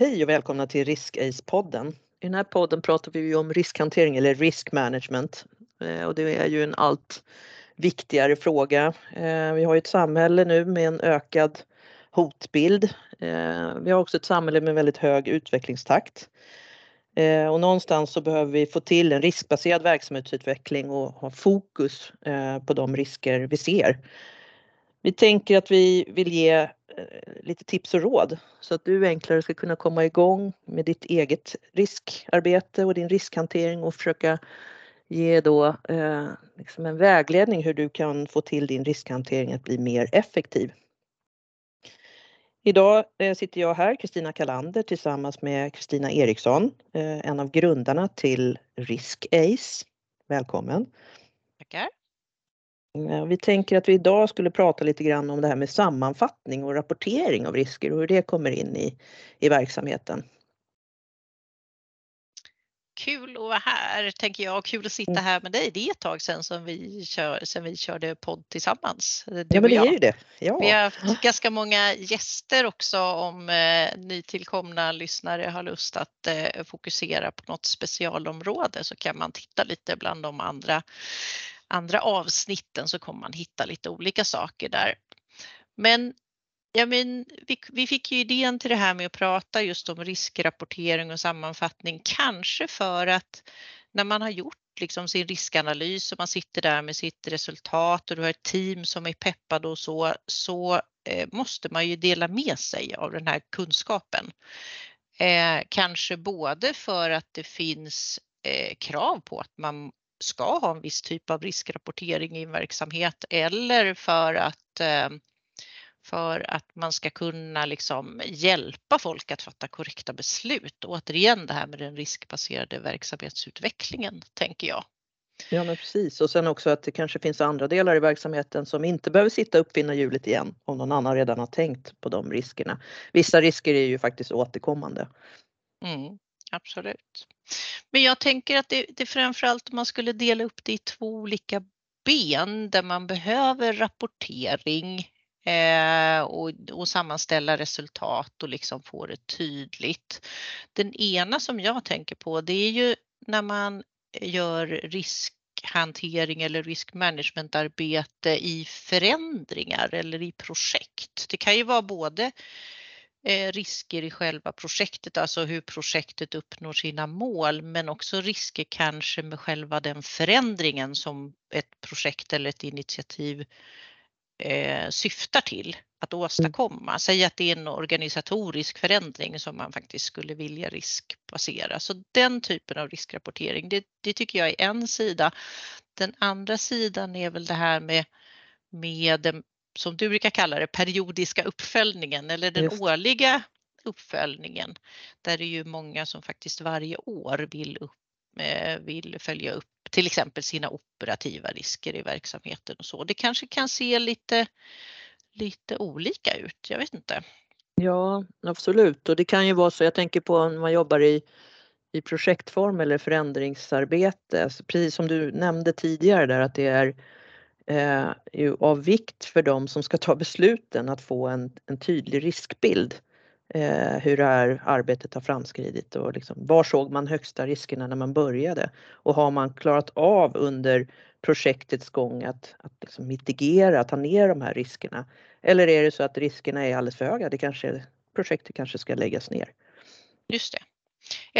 Hej och välkomna till RiskAce-podden. I den här podden pratar vi om riskhantering eller risk management eh, och det är ju en allt viktigare fråga. Eh, vi har ju ett samhälle nu med en ökad hotbild. Eh, vi har också ett samhälle med väldigt hög utvecklingstakt. Och någonstans så behöver vi få till en riskbaserad verksamhetsutveckling och ha fokus på de risker vi ser. Vi tänker att vi vill ge Eh, lite tips och råd så att du enklare ska kunna komma igång med ditt eget riskarbete och din riskhantering och försöka ge då eh, liksom en vägledning hur du kan få till din riskhantering att bli mer effektiv. Idag eh, sitter jag här, Kristina Kalander, tillsammans med Kristina Eriksson, eh, en av grundarna till RiskAce. Välkommen! Tackar! Vi tänker att vi idag skulle prata lite grann om det här med sammanfattning och rapportering av risker och hur det kommer in i, i verksamheten. Kul att vara här tänker jag och kul att sitta mm. här med dig. Det är ett tag sedan som vi, kör, sedan vi körde podd tillsammans. Ja men det är ju det. Ja. Vi har haft ganska många gäster också om eh, nytillkomna lyssnare har lust att eh, fokusera på något specialområde så kan man titta lite bland de andra andra avsnitten så kommer man hitta lite olika saker där. Men ja, men vi, vi fick ju idén till det här med att prata just om riskrapportering och sammanfattning, kanske för att när man har gjort liksom sin riskanalys och man sitter där med sitt resultat och du har ett team som är peppade och så, så eh, måste man ju dela med sig av den här kunskapen. Eh, kanske både för att det finns eh, krav på att man ska ha en viss typ av riskrapportering i en verksamhet eller för att eh, för att man ska kunna liksom hjälpa folk att fatta korrekta beslut. Och återigen det här med den riskbaserade verksamhetsutvecklingen tänker jag. Ja men precis och sen också att det kanske finns andra delar i verksamheten som inte behöver sitta och uppfinna hjulet igen om någon annan redan har tänkt på de riskerna. Vissa risker är ju faktiskt återkommande. Mm absolut. Men jag tänker att det, det framförallt om man skulle dela upp det i två olika ben där man behöver rapportering eh, och, och sammanställa resultat och liksom få det tydligt. Den ena som jag tänker på det är ju när man gör riskhantering eller riskmanagementarbete i förändringar eller i projekt. Det kan ju vara både Eh, risker i själva projektet, alltså hur projektet uppnår sina mål, men också risker kanske med själva den förändringen som ett projekt eller ett initiativ eh, syftar till att mm. åstadkomma. Säg att det är en organisatorisk förändring som man faktiskt skulle vilja riskbasera. Så den typen av riskrapportering, det, det tycker jag är en sida. Den andra sidan är väl det här med, med som du brukar kalla det, periodiska uppföljningen eller den Just. årliga uppföljningen. Där det är ju många som faktiskt varje år vill, upp, eh, vill följa upp till exempel sina operativa risker i verksamheten och så. Det kanske kan se lite, lite olika ut, jag vet inte. Ja, absolut och det kan ju vara så, jag tänker på när man jobbar i i projektform eller förändringsarbete, alltså precis som du nämnde tidigare där att det är eh, ju av vikt för dem som ska ta besluten att få en, en tydlig riskbild. Eh, hur det här arbetet har framskridit och liksom, var såg man högsta riskerna när man började? Och har man klarat av under projektets gång att, att liksom mitigera, ta ner de här riskerna? Eller är det så att riskerna är alldeles för höga? Det kanske, projektet kanske ska läggas ner. Just det.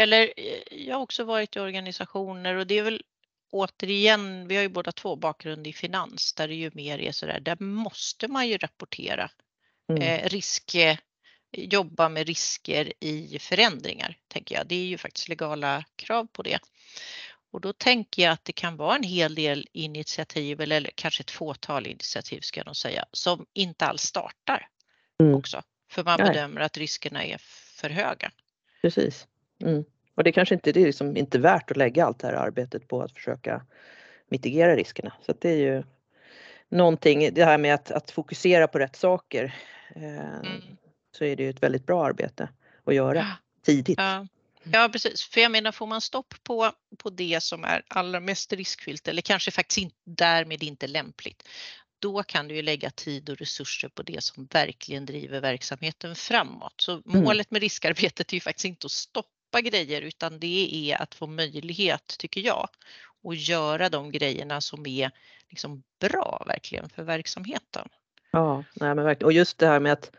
Eller eh, jag har också varit i organisationer och det är väl återigen, vi har ju båda två bakgrund i finans där det ju mer är sådär, där måste man ju rapportera mm. eh, risk, jobba med risker i förändringar, tänker jag. Det är ju faktiskt legala krav på det. Och då tänker jag att det kan vara en hel del initiativ eller kanske ett fåtal initiativ ska jag säga som inte alls startar mm. också. För man Nej. bedömer att riskerna är för höga. Precis. Mm. Och det kanske inte det är liksom inte värt att lägga allt det här arbetet på att försöka mitigera riskerna. Så det är ju någonting, det här med att, att fokusera på rätt saker. Eh, mm. Så är det ju ett väldigt bra arbete att göra tidigt. Ja. Ja precis, för jag menar får man stopp på, på det som är allra mest riskfyllt eller kanske faktiskt inte, därmed inte lämpligt, då kan du ju lägga tid och resurser på det som verkligen driver verksamheten framåt. Så mm. målet med riskarbetet är ju faktiskt inte att stoppa grejer utan det är att få möjlighet, tycker jag, att göra de grejerna som är liksom bra verkligen för verksamheten. Ja, nej men verkligen. Och just det här med att,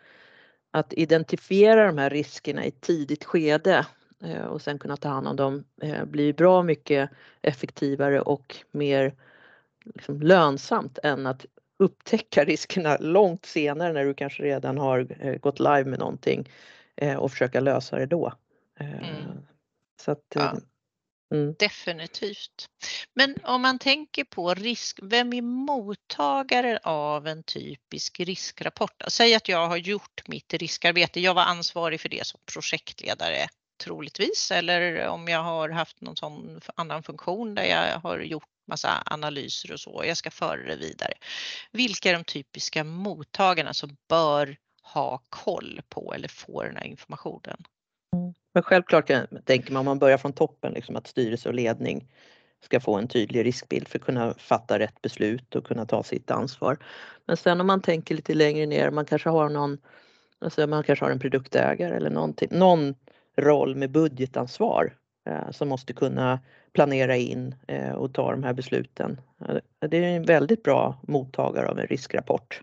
att identifiera de här riskerna i tidigt skede eh, och sen kunna ta hand om dem eh, blir bra mycket effektivare och mer liksom lönsamt än att upptäcka riskerna långt senare när du kanske redan har eh, gått live med någonting och försöka lösa det då. Mm. Så att, ja. Mm. Definitivt. Men om man tänker på risk, vem är mottagare av en typisk riskrapport? Säg att jag har gjort mitt riskarbete. Jag var ansvarig för det som projektledare troligtvis eller om jag har haft någon sån annan funktion där jag har gjort massa analyser och så. Jag ska föra det vidare. Vilka är de typiska mottagarna som bör ha koll på eller få den här informationen? Men självklart tänker man om man börjar från toppen, liksom att styrelse och ledning ska få en tydlig riskbild för att kunna fatta rätt beslut och kunna ta sitt ansvar. Men sen om man tänker lite längre ner, man kanske har någon, alltså man kanske har en produktägare eller någonting, någon roll med budgetansvar eh, som måste kunna planera in eh, och ta de här besluten. Det är en väldigt bra mottagare av en riskrapport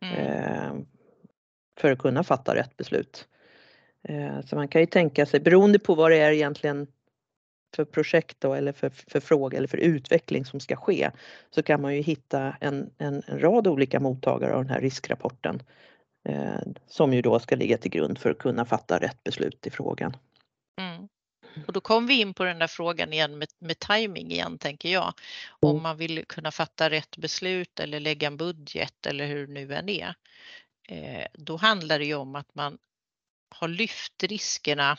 mm. eh, för att kunna fatta rätt beslut. Eh, så man kan ju tänka sig, beroende på vad det är egentligen för projekt då, eller för, för fråga eller för utveckling som ska ske, så kan man ju hitta en, en, en rad olika mottagare av den här riskrapporten eh, som ju då ska ligga till grund för att kunna fatta rätt beslut i frågan. Mm. Och då kommer vi in på den där frågan igen med, med timing igen tänker jag. Om mm. man vill kunna fatta rätt beslut eller lägga en budget eller hur det nu än är. Eh, då handlar det ju om att man har lyft riskerna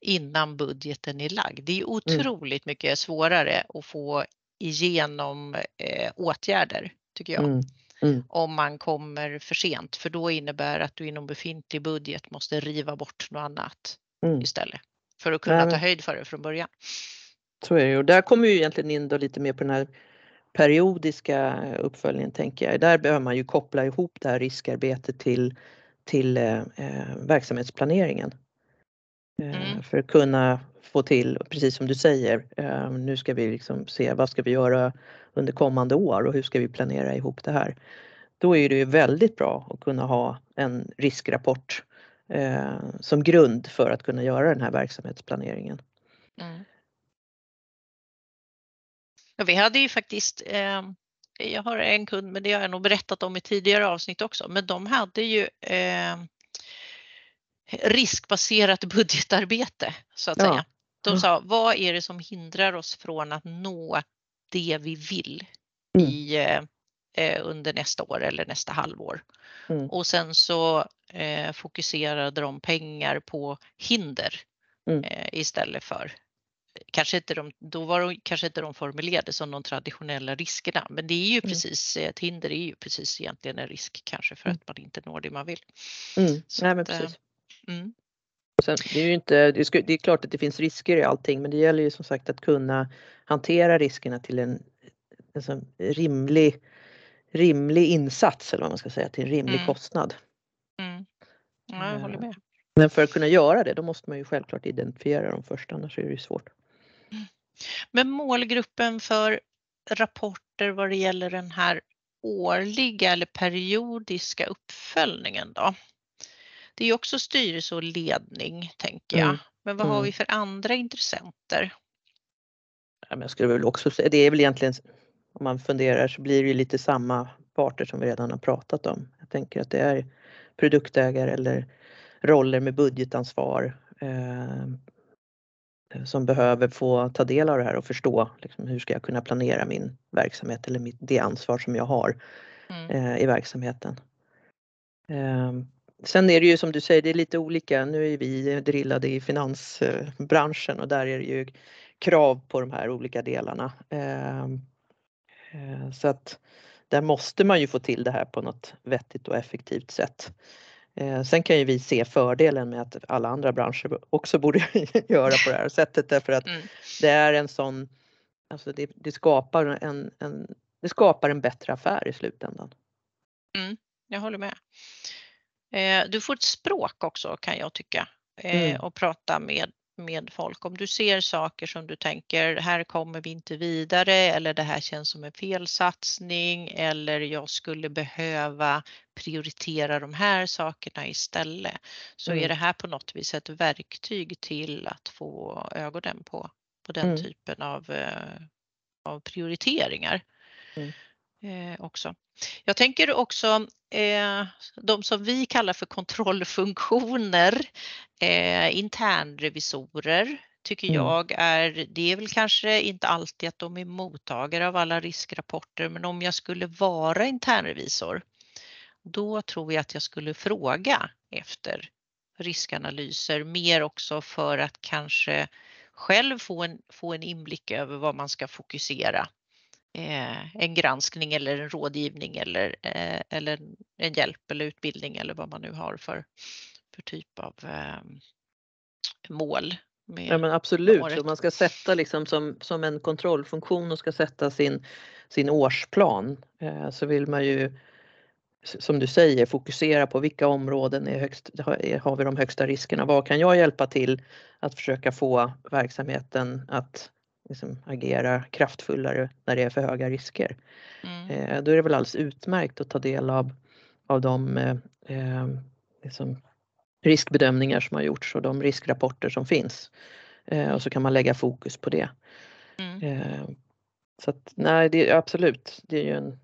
innan budgeten är lagd. Det är mm. otroligt mm. mycket svårare att få igenom eh, åtgärder tycker jag. Mm. Mm. Om man kommer för sent för då innebär att du inom befintlig budget måste riva bort något annat mm. istället för att kunna Nej, ta höjd för det från början. Så är det och där kommer ju egentligen in då lite mer på den här periodiska uppföljningen tänker jag. Där behöver man ju koppla ihop det här riskarbetet till till eh, eh, verksamhetsplaneringen. Eh, mm. För att kunna få till, precis som du säger, eh, nu ska vi liksom se vad ska vi göra under kommande år och hur ska vi planera ihop det här. Då är det ju väldigt bra att kunna ha en riskrapport eh, som grund för att kunna göra den här verksamhetsplaneringen. Mm. Ja, vi hade ju faktiskt eh, jag har en kund, men det har jag nog berättat om i tidigare avsnitt också, men de hade ju eh, riskbaserat budgetarbete så att ja. säga. De mm. sa, vad är det som hindrar oss från att nå det vi vill mm. i, eh, under nästa år eller nästa halvår? Mm. Och sen så eh, fokuserade de pengar på hinder mm. eh, istället för kanske inte de, då var de kanske inte de formulerade som de traditionella riskerna, men det är ju mm. precis, ett hinder är ju precis egentligen en risk kanske för mm. att man inte når det man vill. Mm. Nej, men eh, precis. Mm. Sen, det, är ju inte, det, är klart att det finns risker i allting men det gäller ju som sagt att kunna hantera riskerna till en, en rimlig, rimlig insats eller vad man ska säga till en rimlig mm. kostnad. Mm. Ja, jag håller eh, med. Men för att kunna göra det då måste man ju självklart identifiera dem först annars är det ju svårt. Men målgruppen för rapporter vad det gäller den här årliga eller periodiska uppföljningen då? Det är också styrelse och ledning tänker jag. Mm. Men vad har vi mm. för andra intressenter? Jag skulle väl också säga, det är väl egentligen om man funderar så blir det lite samma parter som vi redan har pratat om. Jag tänker att det är produktägare eller roller med budgetansvar, eh, som behöver få ta del av det här och förstå liksom, hur ska jag kunna planera min verksamhet eller mitt, det ansvar som jag har mm. eh, i verksamheten. Eh, sen är det ju som du säger, det är lite olika. Nu är vi drillade i finansbranschen och där är det ju krav på de här olika delarna. Eh, så att där måste man ju få till det här på något vettigt och effektivt sätt. Eh, sen kan ju vi se fördelen med att alla andra branscher också borde göra på det här sättet därför att mm. det är en sån, alltså det, det, skapar en, en, det skapar en bättre affär i slutändan. Mm, jag håller med. Eh, du får ett språk också kan jag tycka eh, Mm. och prata med, med folk. Om du ser saker som du tänker, här kommer vi inte vidare eller det här känns som en felsatsning eller jag skulle behöva prioritera de här sakerna istället. Så Mm. är det här på något vis ett verktyg till att få ögonen på, på den Mm. typen av, eh, av prioriteringar. Mm. Eh, också. Jag tänker också eh, de som vi kallar för kontrollfunktioner, eh, internrevisorer tycker Mm. jag är, det är väl kanske inte alltid att de är mottagare av alla riskrapporter, men om jag skulle vara internrevisor, då tror jag att jag skulle fråga efter riskanalyser mer också för att kanske själv få en, få en inblick över vad man ska fokusera en granskning eller en rådgivning eller, eh, eller en hjälp eller utbildning eller vad man nu har för, för typ av eh, mål. Ja men absolut, så man ska sätta liksom som, som en kontrollfunktion och ska sätta sin, sin årsplan eh, så vill man ju som du säger fokusera på vilka områden är högst, har vi de högsta riskerna. Vad kan jag hjälpa till att försöka få verksamheten att liksom, agera kraftfullare när det är för höga risker. mm, Eh, då är det väl alldeles utmärkt att ta del av, av de eh, eh, liksom riskbedömningar som har gjorts och de riskrapporter som finns. Eh, och så kan man lägga fokus på det. mm, Eh, så att, nej, det är absolut, det är ju en,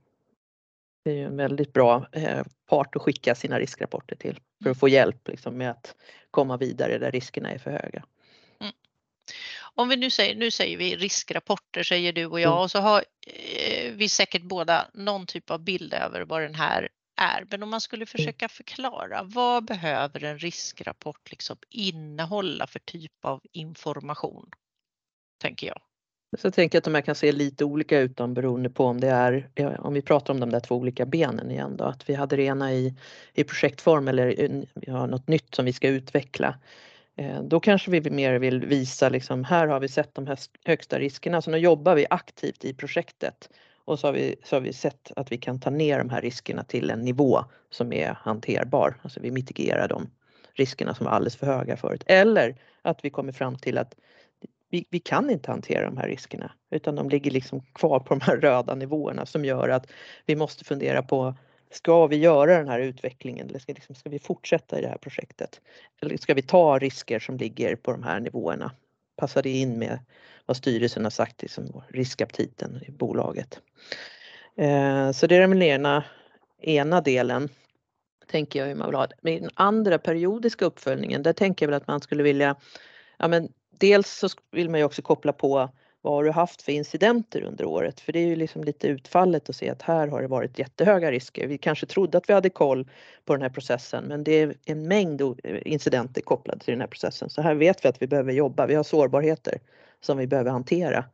det är en väldigt bra eh, part att skicka sina riskrapporter till för att få hjälp liksom, med att komma vidare där riskerna är för höga. Om vi nu säger, nu säger vi riskrapporter säger du och jag Mm. och så har eh, vi säkert båda någon typ av bild över vad den här är. Men om man skulle försöka förklara vad behöver en riskrapport liksom innehålla för typ av information? Tänker jag. Så jag tänker att de här kan se lite olika ut beroende på om det är, ja, om vi pratar om de där två olika benen igen då, att vi hade det ena i, i projektform eller har något nytt som vi ska utveckla. Eh, då kanske vi mer vill visa liksom, här har vi sett de högsta riskerna så nu jobbar vi aktivt i projektet och så har, vi, så har vi sett att vi kan ta ner de här riskerna till en nivå som är hanterbar. Alltså vi mitigerar de riskerna som var alldeles för höga förut. Eller att vi kommer fram till att vi, vi kan inte hantera de här riskerna utan de ligger liksom kvar på de här röda nivåerna som gör att vi måste fundera på Ska vi göra den här utvecklingen eller ska, liksom, ska vi fortsätta i det här projektet? Eller ska vi ta risker som ligger på de här nivåerna? Passar det in med vad styrelsen har sagt, liksom, riskaptiten i bolaget? Eh, så det är den ena, ena delen tänker jag hur man vill ha det. Men i den andra periodiska uppföljningen, där tänker jag väl att man skulle vilja, ja men dels så vill man ju också koppla på vad har du haft för incidenter under året? För det är ju liksom lite utfallet att se att här har det varit jättehöga risker. Vi kanske trodde att vi hade koll på den här processen men det är en mängd incidenter kopplade till den här processen. Så här vet vi att vi behöver jobba. Vi har sårbarheter som vi behöver hantera.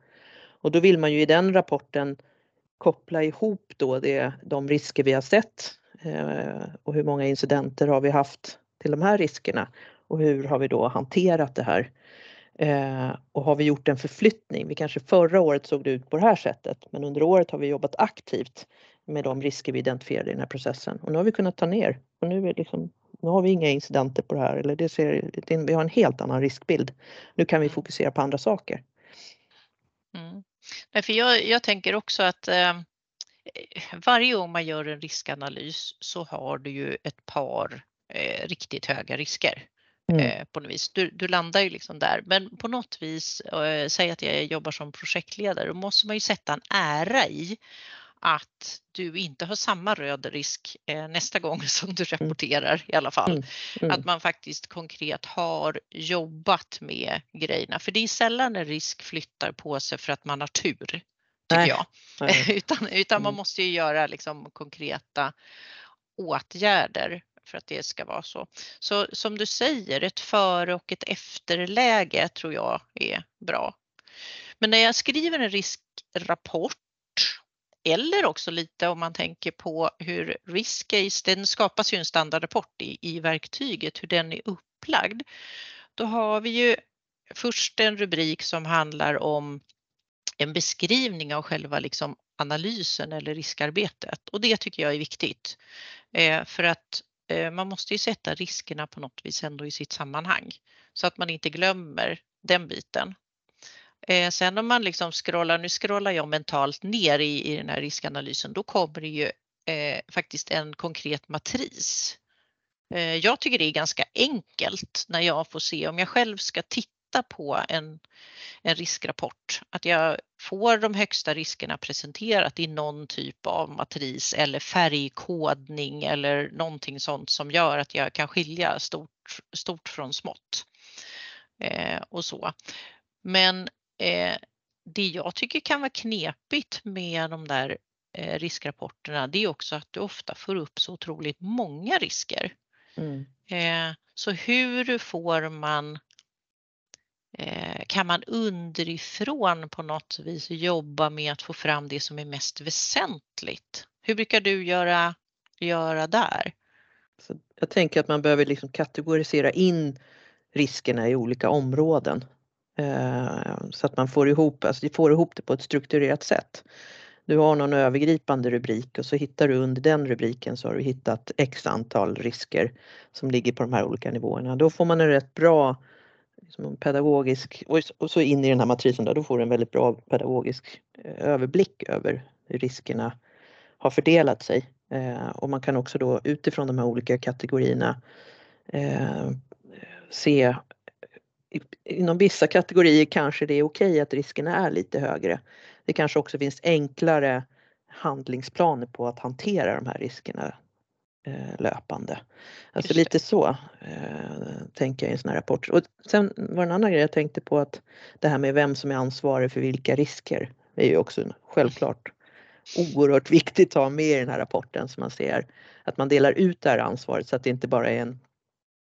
Och då vill man ju i den rapporten koppla ihop då det, de risker vi har sett eh, och hur många incidenter har vi haft till de här riskerna och hur har vi då hanterat det här? Eh, och har vi gjort en förflyttning? Vi kanske förra året såg det ut på det här sättet men under året har vi jobbat aktivt med de risker vi identifierade i den här processen och nu har vi kunnat ta ner och nu, är liksom, nu har vi inga incidenter på det här eller det ser, det, vi har en helt annan riskbild. Nu kan vi Mm. fokusera på andra saker. Mm. Nej, för jag, jag tänker också att eh, varje gång man gör en riskanalys så har du ju ett par eh, riktigt höga risker. Mm. Eh, på något vis. Du, du landar ju liksom där, men på något vis, eh, säg att jag jobbar som projektledare, då måste man ju sätta en ära i att du inte har samma röd risk eh, nästa gång som du rapporterar i alla fall. Mm. Mm. Att man faktiskt konkret har jobbat med grejerna. För det är sällan en risk flyttar på sig för att man har tur, tycker Nej. jag. Nej. utan utan man Mm. måste ju göra liksom konkreta åtgärder för att det ska vara så. Så som du säger, ett före och ett efterläge tror jag är bra. Men när jag skriver en riskrapport eller också lite om man tänker på hur riskcase, den skapas ju en standardrapport i, i verktyget, hur den är upplagd. Då har vi ju först en rubrik som handlar om en beskrivning av själva liksom analysen eller riskarbetet och det tycker jag är viktigt. Eh, för att Eh, man måste ju sätta riskerna på något vis ändå i sitt sammanhang så att man inte glömmer den biten. Eh, sen om man liksom scrollar, nu scrollar jag mentalt ner i, i den här riskanalysen, då kommer det ju eh, faktiskt en konkret matris. Eh, jag tycker det är ganska enkelt när jag får se om jag själv ska titta på en, en riskrapport, att jag får de högsta riskerna presenterat i någon typ av matris eller färgkodning eller någonting sånt som gör att jag kan skilja stort, stort från smått. Eh, och så. Men eh, det jag tycker kan vara knepigt med de där eh, riskrapporterna det är också att du ofta får upp så otroligt många risker. Mm. Eh, så hur får man Eh, kan man underifrån på något vis jobba med att få fram det som är mest väsentligt? Hur brukar du göra, göra där? Så jag tänker att man behöver liksom kategorisera in riskerna i olika områden. Eh, så att man får ihop, alltså får ihop det på ett strukturerat sätt. Du har någon övergripande rubrik och så hittar du under den rubriken så har du hittat x antal risker som ligger på de här olika nivåerna. Då får man en rätt bra liksom pedagogisk, och så in i den här matrisen då, då får du en väldigt bra pedagogisk eh, överblick över hur riskerna har fördelat sig. Eh, och man kan också då utifrån de här olika kategorierna eh, se inom vissa kategorier kanske det är okej att riskerna är lite högre. Det kanske också finns enklare handlingsplaner på att hantera de här riskerna löpande. Alltså lite så eh, tänker jag i en sån här rapport. Och sen var en annan grej jag tänkte på att det här med vem som är ansvarig för vilka risker. Det är ju också självklart oerhört viktigt att ha med i den här rapporten så man ser att man delar ut det här ansvaret så att det inte bara är en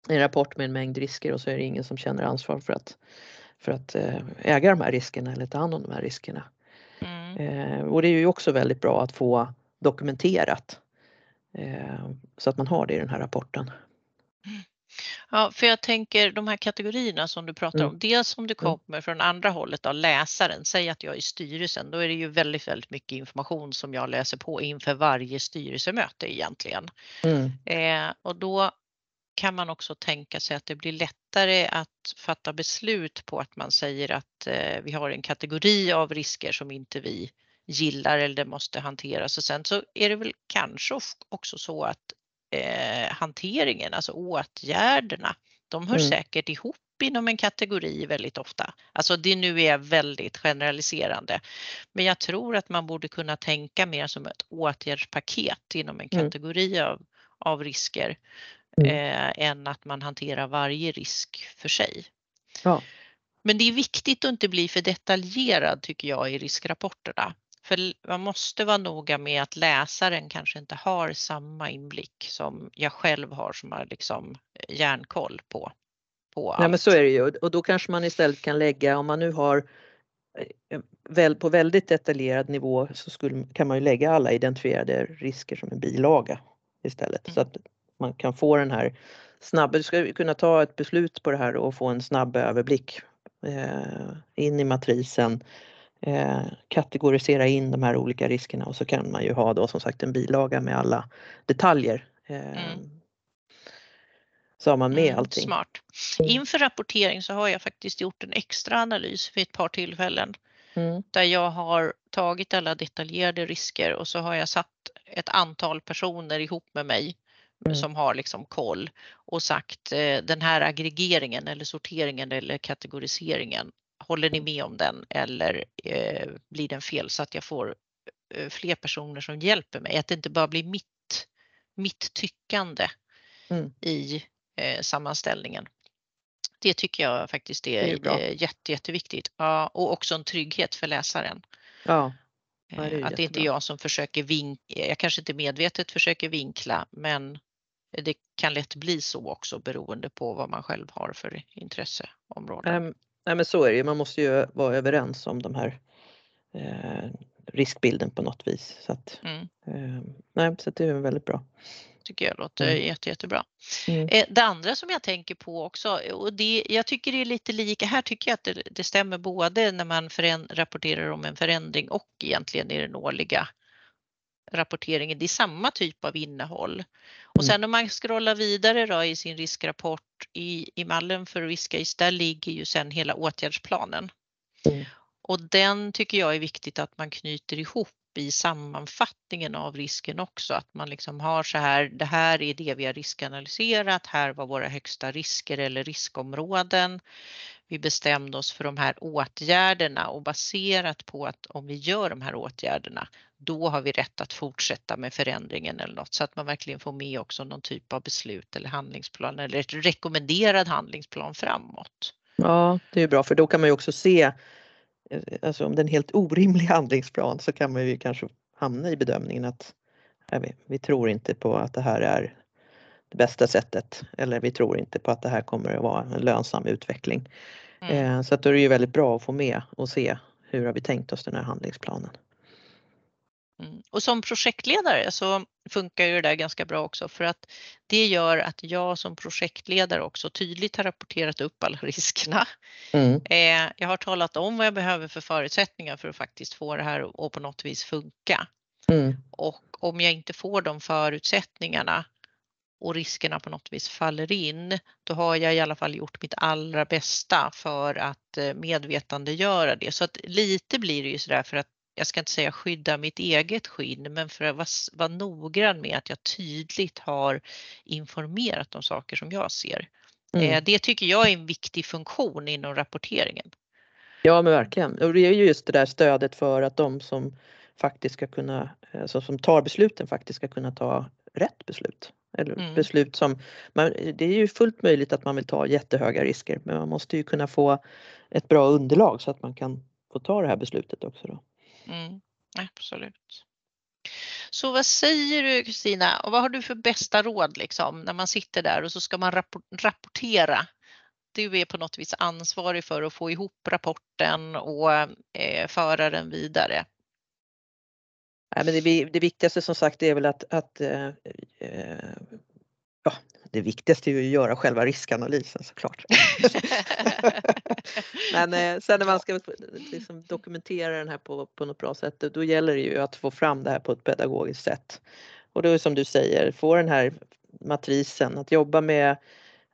en rapport med en mängd risker och så är det ingen som känner ansvar för att, för att eh, äga de här riskerna eller ta hand om de här riskerna. Mm. Eh, och det är ju också väldigt bra att få dokumenterat eh, så att man har det i den här rapporten. Ja, för jag tänker de här kategorierna som du pratar mm. om, dels om du mm. kommer från andra hållet av läsaren, säg att jag är i styrelsen, då är det ju väldigt, väldigt mycket information som jag läser på inför varje styrelsemöte egentligen. Mm. Eh, och då kan man också tänka sig att det blir lättare att fatta beslut på att man säger att eh, vi har en kategori av risker som inte vi gillar eller det måste hanteras och sen så är det väl kanske också så att eh, hanteringen, alltså åtgärderna, de hör mm. säkert ihop inom en kategori väldigt ofta. Alltså det nu är väldigt generaliserande. Men jag tror att man borde kunna tänka mer som ett åtgärdspaket inom en mm. kategori mm. av, av risker mm. eh, än att man hanterar varje risk för sig. Ja. Men det är viktigt att inte bli för detaljerad tycker jag i riskrapporterna. För man måste vara noga med att läsaren kanske inte har samma inblick som jag själv har som har liksom eh, järnkoll på. på allt. Ja men så är det ju och då kanske man istället kan lägga om man nu har eh, väl, på väldigt detaljerad nivå så skulle, kan man ju lägga alla identifierade risker som en bilaga istället. Mm. Så att man kan få den här snabba, du ska kunna ta ett beslut på det här och få en snabb överblick eh, in i matrisen, eh, kategorisera in de här olika riskerna och så kan man ju ha då som sagt en bilaga med alla detaljer. Eh, mm. Så har man med mm, allting. Smart. Mm. Inför rapportering så har jag faktiskt gjort en extra analys vid ett par tillfällen mm. där jag har tagit alla detaljerade risker och så har jag satt ett antal personer ihop med mig mm. som har liksom koll och sagt eh, den här aggregeringen eller sorteringen eller kategoriseringen, håller ni med om den eller eh, blir den fel så att jag får eh, fler personer som hjälper mig, att det inte bara blir mitt, mitt tyckande mm. i eh, sammanställningen. Det tycker jag faktiskt är, är jätte, jätteviktigt. Ja, och också en trygghet för läsaren. Ja. Ja, det att det inte är jag som försöker vinkla, jag kanske inte medvetet försöker vinkla men det kan lätt bli så också beroende på vad man själv har för intresseområden. Nej men så är det ju, man måste ju vara överens om de här eh, riskbilden på något vis. Så, att, mm. eh, nej, så det är väldigt bra. tycker jag låter mm. jätte, jättebra. Mm. Eh, det andra som jag tänker på också, och det, jag tycker det är lite lika, här tycker jag att det, det stämmer både när man rapporterar om en förändring och egentligen i den årliga rapporteringen. Det är samma typ av innehåll. Och mm. sen om man scrollar vidare då i sin riskrapport i, i mallen för riskcase, där ligger ju sen hela åtgärdsplanen. Mm. Och den tycker jag är viktigt att man knyter ihop i sammanfattningen av risken också, att man liksom har så här, det här är det vi har riskanalyserat, här var våra högsta risker eller riskområden. Vi bestämde oss för de här åtgärderna och baserat på att om vi gör de här åtgärderna, då har vi rätt att fortsätta med förändringen eller något så att man verkligen får med också någon typ av beslut eller handlingsplan eller ett rekommenderad handlingsplan framåt. Ja, det är bra för då kan man ju också se eh, alltså om det är en helt orimlig handlingsplan så kan man ju kanske hamna i bedömningen att vi, vi tror inte på att det här är det bästa sättet eller vi tror inte på att det här kommer att vara en lönsam utveckling. Mm. Eh, så att då är det ju väldigt bra att få med och se hur har vi tänkt oss den här handlingsplanen. Mm. Och som projektledare så funkar ju det där ganska bra också för att det gör att jag som projektledare också tydligt har rapporterat upp alla riskerna. Mm. Eh, jag har talat om vad jag behöver för förutsättningar för att faktiskt få det här att på något vis funka. Mm. Och om jag inte får de förutsättningarna och riskerna på något vis faller in, då har jag i alla fall gjort mitt allra bästa för att eh, medvetandegöra det. Så att lite blir det ju sådär för att jag ska inte säga skydda mitt eget skinn, men för att vara, vara noggrann med att jag tydligt har informerat om saker som jag ser. Mm. Eh, det tycker jag är en viktig funktion inom rapporteringen. Ja men verkligen. Och det är ju just det där stödet för att de som faktiskt ska kunna, alltså som tar besluten faktiskt ska kunna ta rätt beslut. Eller mm. beslut som, man, det är ju fullt möjligt att man vill ta jättehöga risker men man måste ju kunna få ett bra underlag så att man kan få ta det här beslutet också. Då. Mm, absolut. Så vad säger du Kristina och vad har du för bästa råd liksom när man sitter där och så ska man rapportera? Du är på något vis ansvarig för att få ihop rapporten och eh, föra den vidare. Nej, men det, det viktigaste som sagt är väl att, att eh, eh, ja, det viktigaste är ju att göra själva riskanalysen såklart. Men eh, sen när man ska liksom dokumentera den här på, på något bra sätt då gäller det ju att få fram det här på ett pedagogiskt sätt. Och då är som du säger, få den här matrisen, att jobba med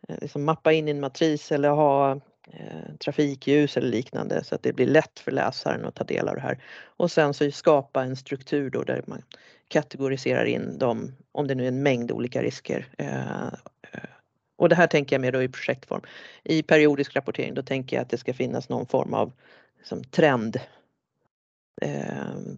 eh, liksom mappa in i en matris eller ha Eh, trafikljus eller liknande så att det blir lätt för läsaren att ta del av det här. Och sen så skapa en struktur då där man kategoriserar in dem, om det nu är en mängd olika risker. Eh, eh, och det här tänker jag mer då i projektform. I periodisk rapportering då tänker jag att det ska finnas någon form av liksom, trend.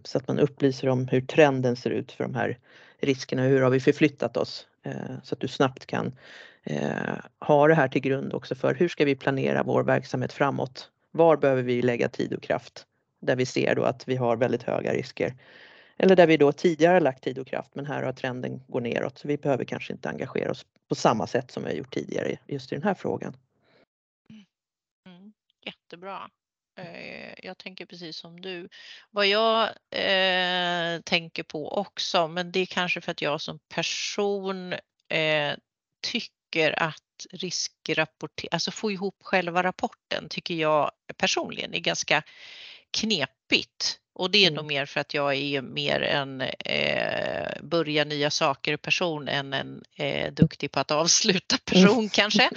Så att man upplyser om hur trenden ser ut för de här riskerna, hur har vi förflyttat oss? Eh, så att du snabbt kan eh, ha det här till grund också för hur ska vi planera vår verksamhet framåt? Var behöver vi lägga tid och kraft? Där vi ser då att vi har väldigt höga risker. Eller där vi då tidigare lagt tid och kraft men här har trenden gått neråt så vi behöver kanske inte engagera oss på samma sätt som vi har gjort tidigare just i den här frågan. Mm, mm. jättebra. Eh, jag tänker precis som du. Vad jag eh, tänker på också, men det är kanske för att jag som person eh, tycker att riskrapportering, alltså få ihop själva rapporten tycker jag personligen är ganska knepigt. Och det är mm. nog mer för att jag är mer en eh, börja nya saker person än en eh, duktig på att avsluta person mm. kanske.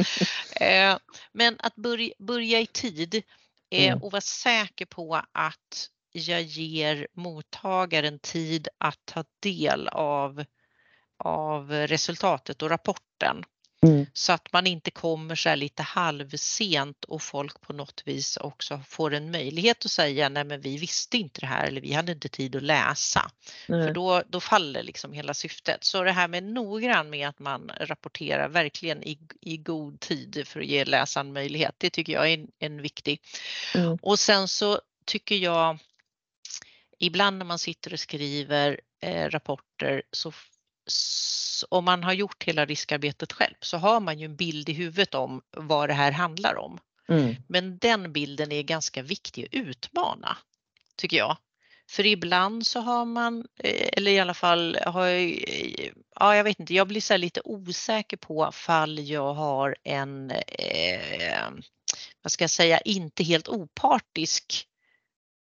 Eh, men att börja, börja i tid mm. och vara säker på att jag ger mottagaren tid att ta del av, av resultatet och rapporten. Mm. Så att man inte kommer så här lite halvsent och folk på något vis också får en möjlighet att säga nej men vi visste inte det här eller vi hade inte tid att läsa. Mm. För då, då faller liksom hela syftet. Så det här med noggrann med att man rapporterar verkligen i, i god tid för att ge läsaren möjlighet, det tycker jag är en, en viktig. Mm. Och sen så tycker jag ibland när man sitter och skriver eh, rapporter så om man har gjort hela riskarbetet själv så har man ju en bild i huvudet om vad det här handlar om. Mm. Men den bilden är ganska viktig att utmana, tycker jag. För ibland så har man, eh, eller i alla fall har, ja, jag vet inte, jag blir så lite osäker på fall jag har en, eh, vad ska jag säga, inte helt opartisk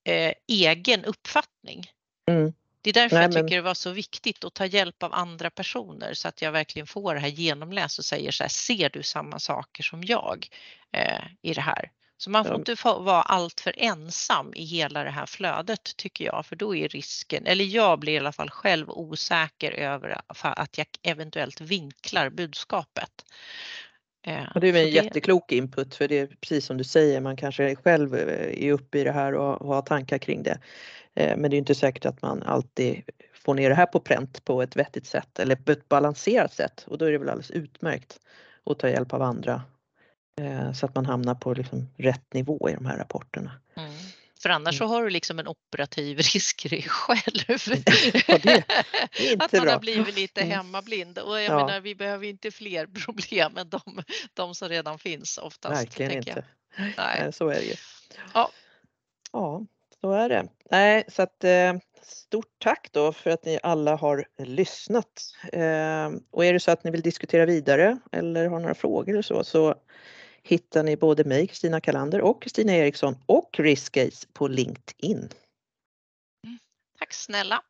eh, egen uppfattning. Mm. Det är därför Nej, jag tycker men... det var så viktigt att ta hjälp av andra personer så att jag verkligen får det här genomläst och säger så här, ser du samma saker som jag eh, i det här? Så man får ja. inte vara alltför ensam i hela det här flödet tycker jag, för då är risken, eller jag blir i alla fall själv osäker över att jag eventuellt vinklar budskapet. Eh, och det är en det... jätteklok input för det är precis som du säger, man kanske själv eh, är uppe i det här och har tankar kring det. Eh, men det är inte säkert att man alltid får ner det här på pränt på ett vettigt sätt eller på ett balanserat sätt och då är det väl alldeles utmärkt att ta hjälp av andra så att man hamnar på liksom rätt nivå i de här rapporterna. Mm. För annars mm. så har du liksom en operativ risk i dig själv. Ja, det, det att man bra. har blivit lite mm. hemmablind och jag ja. menar vi behöver inte fler problem än de, de som redan finns oftast. Verkligen inte. Nej. Så är det ju. Ja. ja, så är det. Nej, så att eh, stort tack då för att ni alla har lyssnat. Ehm, och är det så att ni vill diskutera vidare eller har några frågor eller så, så hittar ni både mig, Kristina Kalander och Kristina Eriksson och Riskcase på LinkedIn. Mm. Tack snälla!